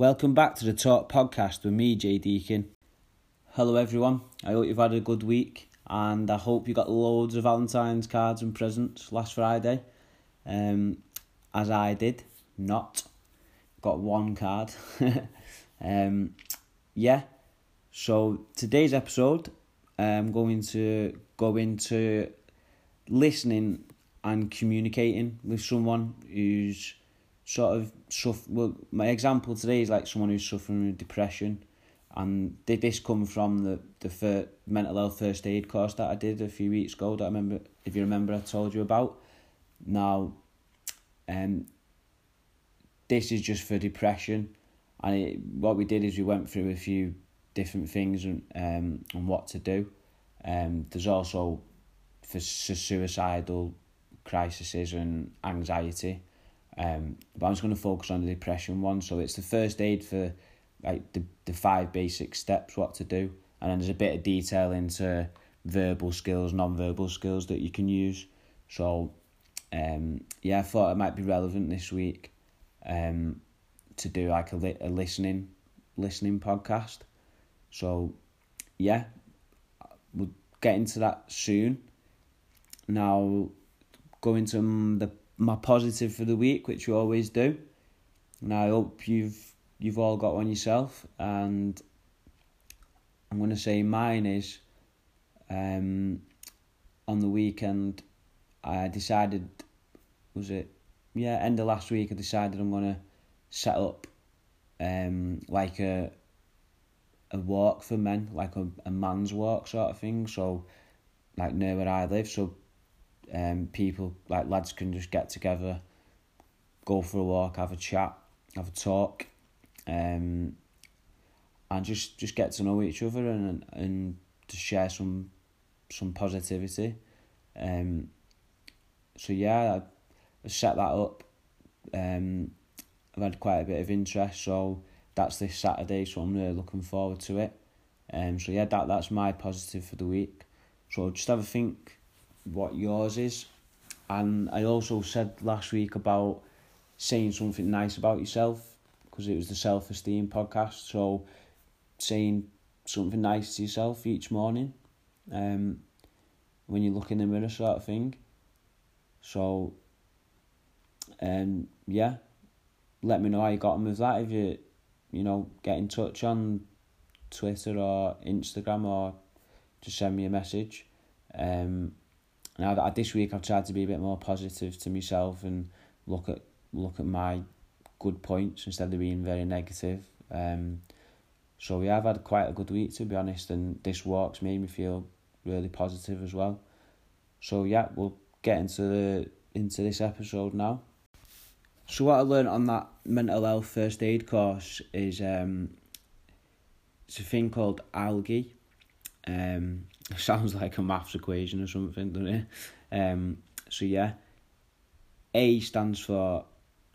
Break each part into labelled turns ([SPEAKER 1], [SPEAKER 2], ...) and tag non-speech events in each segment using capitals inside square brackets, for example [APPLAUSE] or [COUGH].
[SPEAKER 1] Welcome back to the Talk Podcast with me, Jay Deacon. Hello, everyone. I hope you've had a good week and I hope you got loads of Valentine's cards and presents last Friday. Um, as I did, not. Got one card. [LAUGHS] um, yeah, so today's episode, I'm going to go into listening and communicating with someone who's sort of suffer. Well, my example today is like someone who's suffering with depression, and did this come from the the first mental health first aid course that I did a few weeks ago. That I remember, if you remember, I told you about. Now, um, this is just for depression, and it, what we did is we went through a few different things and um and what to do. Um, there's also for suicidal crises and anxiety. Um, but I'm just going to focus on the depression one. So it's the first aid for like the, the five basic steps what to do, and then there's a bit of detail into verbal skills, non-verbal skills that you can use. So, um, yeah, I thought it might be relevant this week, um, to do like a li- a listening listening podcast. So, yeah, we'll get into that soon. Now, going to the my positive for the week, which you always do. And I hope you've you've all got one yourself. And I'm going to say mine is um, on the weekend. I decided, was it yeah, end of last week. I decided I'm going to set up um, like a a walk for men, like a, a man's walk sort of thing. So, like near where I live, so um, people like lads can just get together, go for a walk, have a chat, have a talk, um, and just just get to know each other and and to share some some positivity. Um, so yeah, I, set that up. Um, I've had quite a bit of interest, so that's this Saturday. So I'm really looking forward to it. Um, so yeah, that that's my positive for the week. So just have a think what yours is. And I also said last week about saying something nice about yourself because it was the self esteem podcast. So saying something nice to yourself each morning um, when you look in the mirror, sort of thing. So, um, yeah, let me know how you got on with that. If you, you know, get in touch on Twitter or Instagram or just send me a message. Um, now that this week I've tried to be a bit more positive to myself and look at look at my good points instead of being very negative. Um, so yeah, I've had quite a good week to be honest, and this walk's made me feel really positive as well. So yeah, we'll get into the into this episode now. So what I learned on that mental health first aid course is um, it's a thing called ALGEE. Um, [LAUGHS] sounds like a maths equation or something, doesn't it? Um, so yeah, A stands for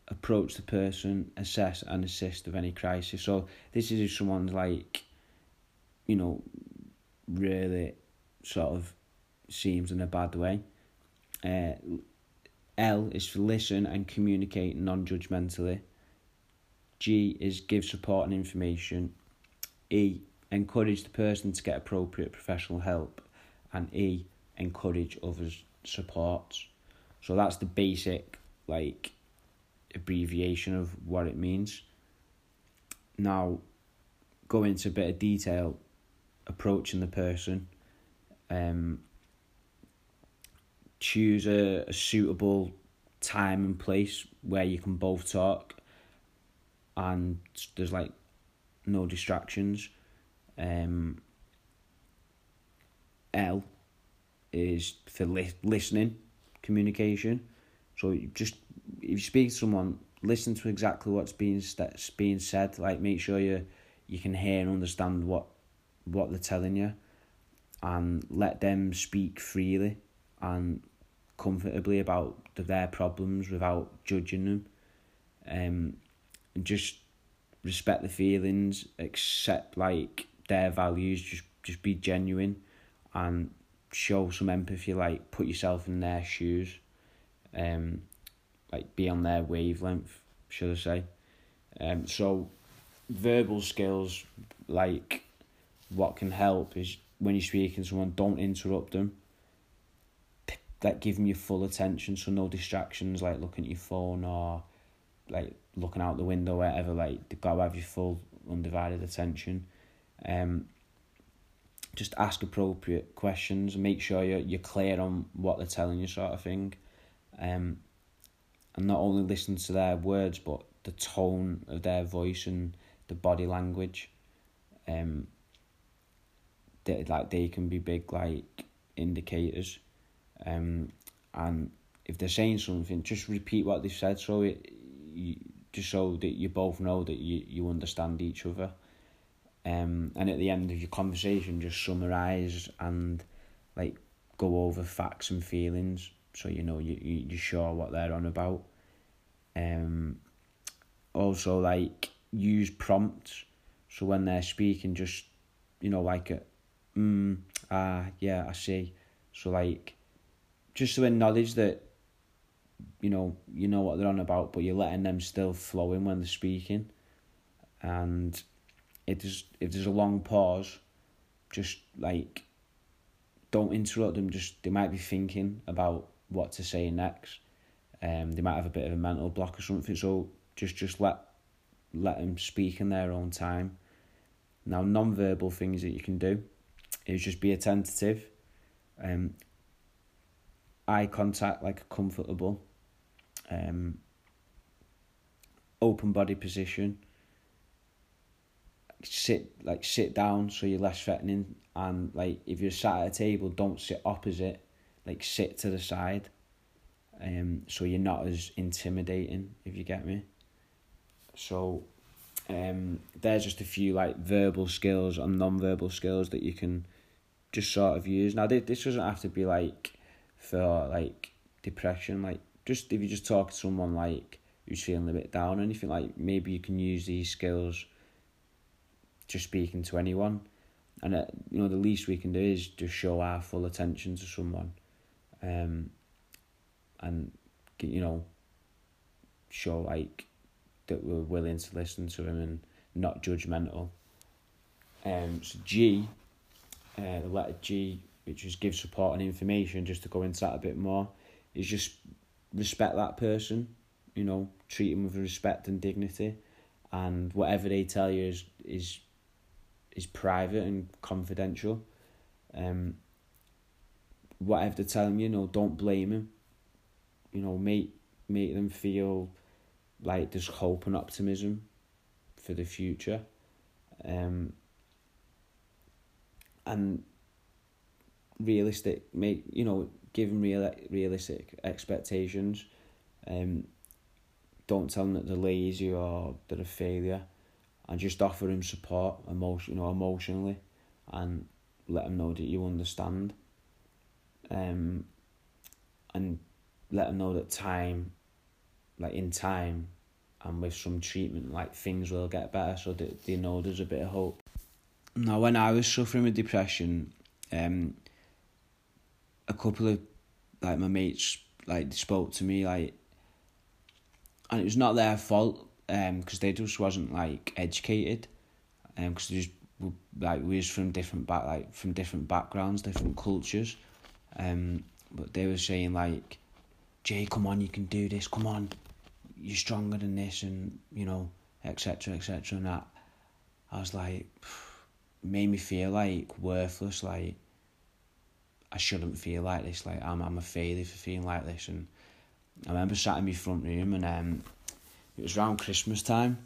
[SPEAKER 1] approach the person, assess and assist of any crisis. So this is if someone's like, you know, really sort of seems in a bad way. Uh, L is for listen and communicate non-judgmentally. G is give support and information. E encourage the person to get appropriate professional help, and E, encourage others' support. So that's the basic, like, abbreviation of what it means. Now, go into a bit of detail, approaching the person, um, choose a, a suitable time and place where you can both talk and there's like no distractions um, L is for li- listening, communication. So just if you speak to someone, listen to exactly what's being st- being said. Like make sure you you can hear and understand what what they're telling you, and let them speak freely and comfortably about their problems without judging them. Um, and just respect the feelings, accept like their values, just just be genuine and show some empathy, like put yourself in their shoes. Um like be on their wavelength, should I say. Um so verbal skills, like what can help is when you're speaking to someone, don't interrupt them. Like give them your full attention, so no distractions like looking at your phone or like looking out the window, whatever. Like they've got to have your full undivided attention. Um, just ask appropriate questions and make sure you're you're clear on what they're telling you, sort of thing. Um, and not only listen to their words, but the tone of their voice and the body language. Um, they, like they can be big like indicators, um, and if they're saying something, just repeat what they've said, so it, you, just so that you both know that you you understand each other. Um, and at the end of your conversation, just summarize and like go over facts and feelings, so you know you you you're sure what they're on about. Um, also like use prompts, so when they're speaking, just you know like a mm, ah, yeah, I see. So like, just to acknowledge that, you know, you know what they're on about, but you're letting them still flow in when they're speaking, and if there's if there's a long pause, just like, don't interrupt them. Just they might be thinking about what to say next. Um, they might have a bit of a mental block or something. So just just let let them speak in their own time. Now, non-verbal things that you can do is just be attentive, um, eye contact like comfortable, um, open body position, sit like sit down so you're less threatening and like if you're sat at a table don't sit opposite like sit to the side um so you're not as intimidating if you get me so um there's just a few like verbal skills and non-verbal skills that you can just sort of use. Now, this doesn't have to be like for like depression. Like, just if you just talk to someone like who's feeling a bit down or anything, like maybe you can use these skills just speaking to anyone. And uh, you know, the least we can do is just show our full attention to someone, um, and you know, show like that we're willing to listen to him and not judgmental. Um, so G uh, the letter G, which is give support and information, just to go into that a bit more, is just respect that person, you know, treat them with respect and dignity, and whatever they tell you is is is private and confidential. Um, whatever they're telling you, you know, don't blame them. You know, make make them feel like there's hope and optimism for the future. Um, and realistic make you know give them real realistic expectations um don't tell them that they're lazy or they're a failure and just offer him support emotion you know emotionally and let him know that you understand. Um and let him know that time like in time and with some treatment like things will get better so that they know there's a bit of hope. Now, when I was suffering with depression, um, a couple of like my mates like spoke to me like, and it was not their fault um because they just wasn't like educated, um because they just like we was from different back like from different backgrounds, different cultures, um but they were saying like, Jay, come on, you can do this. Come on, you're stronger than this, and you know, etc. etc. And that, I was like. [SIGHS] Made me feel like worthless, like I shouldn't feel like this, like I'm I'm a failure for feeling like this. And I remember sat in my front room and um, it was around Christmas time,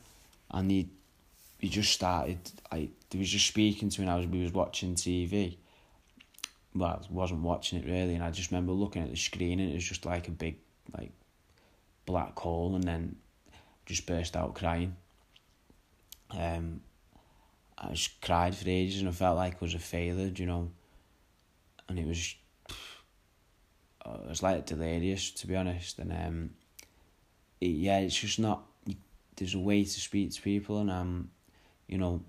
[SPEAKER 1] and he he just started like he was just speaking to me. And I was we was watching TV. Well, I wasn't watching it really, and I just remember looking at the screen and it was just like a big like black hole, and then just burst out crying. Um, I just cried for ages and I felt like I was a failure, you know. And it was, [SIGHS] it was like delirious to be honest. And um, yeah, it's just not. There's a way to speak to people, and um, you know,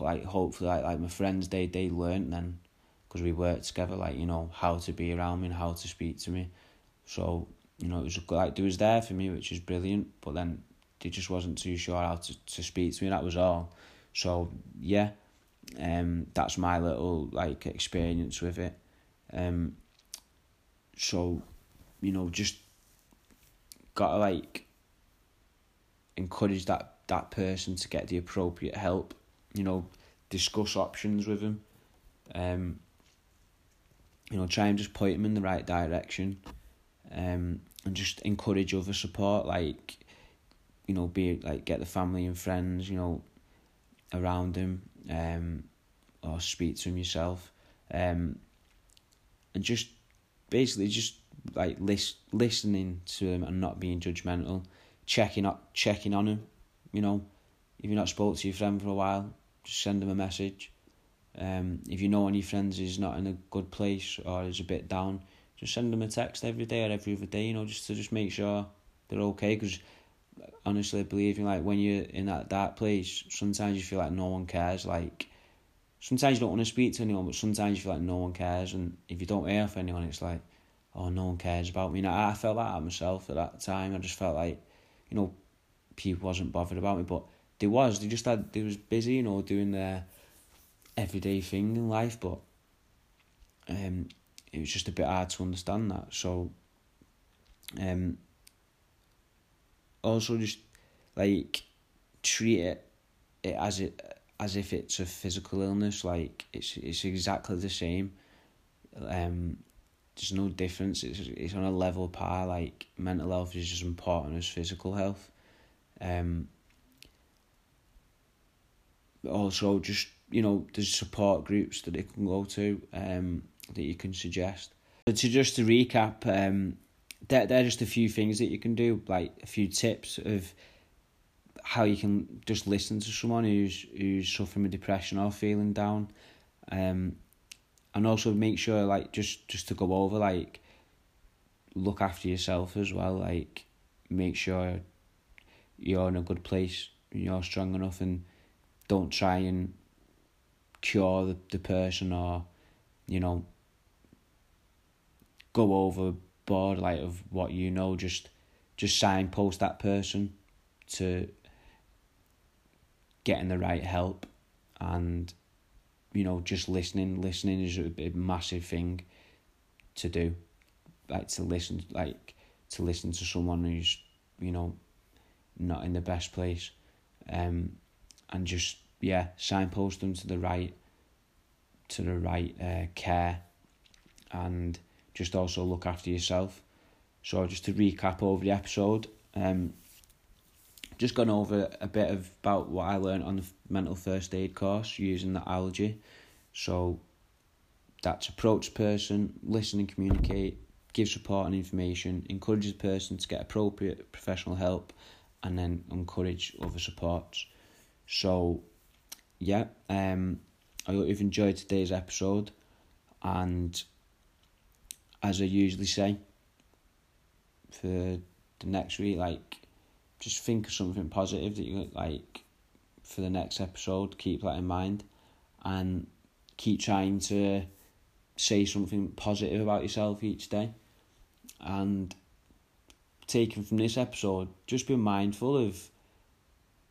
[SPEAKER 1] like hopefully, like like my friends, they they learned then, because we worked together, like you know how to be around me and how to speak to me. So you know, it was like it was there for me, which is brilliant. But then they just wasn't too sure how to, to speak to me. That was all. So yeah, um, that's my little like experience with it. Um, so, you know, just gotta like encourage that that person to get the appropriate help. You know, discuss options with them. Um, you know, try and just point them in the right direction. Um, and just encourage other support, like, you know, be like get the family and friends, you know, around him, um, or speak to him yourself, um, and just basically just like list, listening to them and not being judgmental, checking up, checking on them. you know, if you're not spoke to your friend for a while, just send them a message. Um, if you know any friends is not in a good place or is a bit down, just send them a text every day or every other day, you know, just to just make sure they're okay. Because honestly, I believe in like when you're in that dark place, sometimes you feel like no one cares. Like sometimes you don't want to speak to anyone, but sometimes you feel like no one cares. And if you don't hear from anyone, it's like, oh, no one cares about me. And I, felt like that myself at that time. I just felt like, you know, people wasn't bothered about me, but they was. They just had they was busy, you know, doing their everyday thing in life, but um, it was just a bit hard to understand that. So, um, also just like treat it, it as it as if it's a physical illness. Like it's it's exactly the same. Um, there's no difference. It's it's on a level par. Like mental health is as important as physical health. Um. Also, just you know, there's support groups that they can go to. Um, that you can suggest. But to just to recap, um, there there are just a few things that you can do, like a few tips of how you can just listen to someone who's who's suffering with depression or feeling down, um, and also make sure like just just to go over like look after yourself as well, like make sure you're in a good place, you're strong enough, and don't try and cure the, the person or you know go overboard like of what you know. Just just signpost that person to getting the right help and you know just listening. Listening is a, a massive thing to do. Like to listen like to listen to someone who's you know not in the best place. Um and just yeah signpost them to the right to the right uh, care. And just also look after yourself. So just to recap over the episode, um, just gone over a bit of about what I learned on the mental first aid course using the ALGEE. So that's approach person, listen and communicate, give support and information, encourage the person to get appropriate professional help, and then encourage other supports. So, yeah, um, I hope you've enjoyed today's episode, and as I usually say, for the next week, like just think of something positive that you like for the next episode. Keep that in mind, and keep trying to say something positive about yourself each day. And taken from this episode, just be mindful of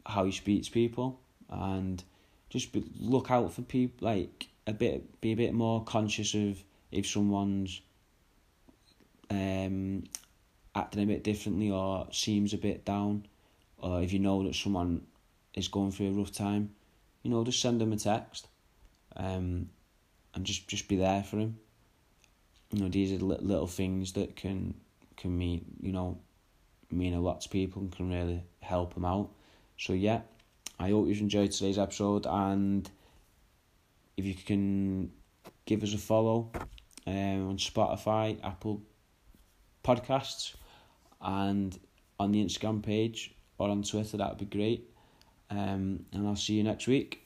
[SPEAKER 1] how you speak to people, and just be, look out for people. Like a bit, be a bit more conscious of if someone's um, acting a bit differently or seems a bit down, or if you know that someone is going through a rough time, you know, just send them a text, um, and just just be there for him. You know, these are little things that can can mean you know mean a lot to people and can really help them out. So yeah, I hope you've enjoyed today's episode and if you can give us a follow um, on Spotify, Apple podcasts and on the Instagram page or on Twitter, that would be great. Um, and I'll see you next week.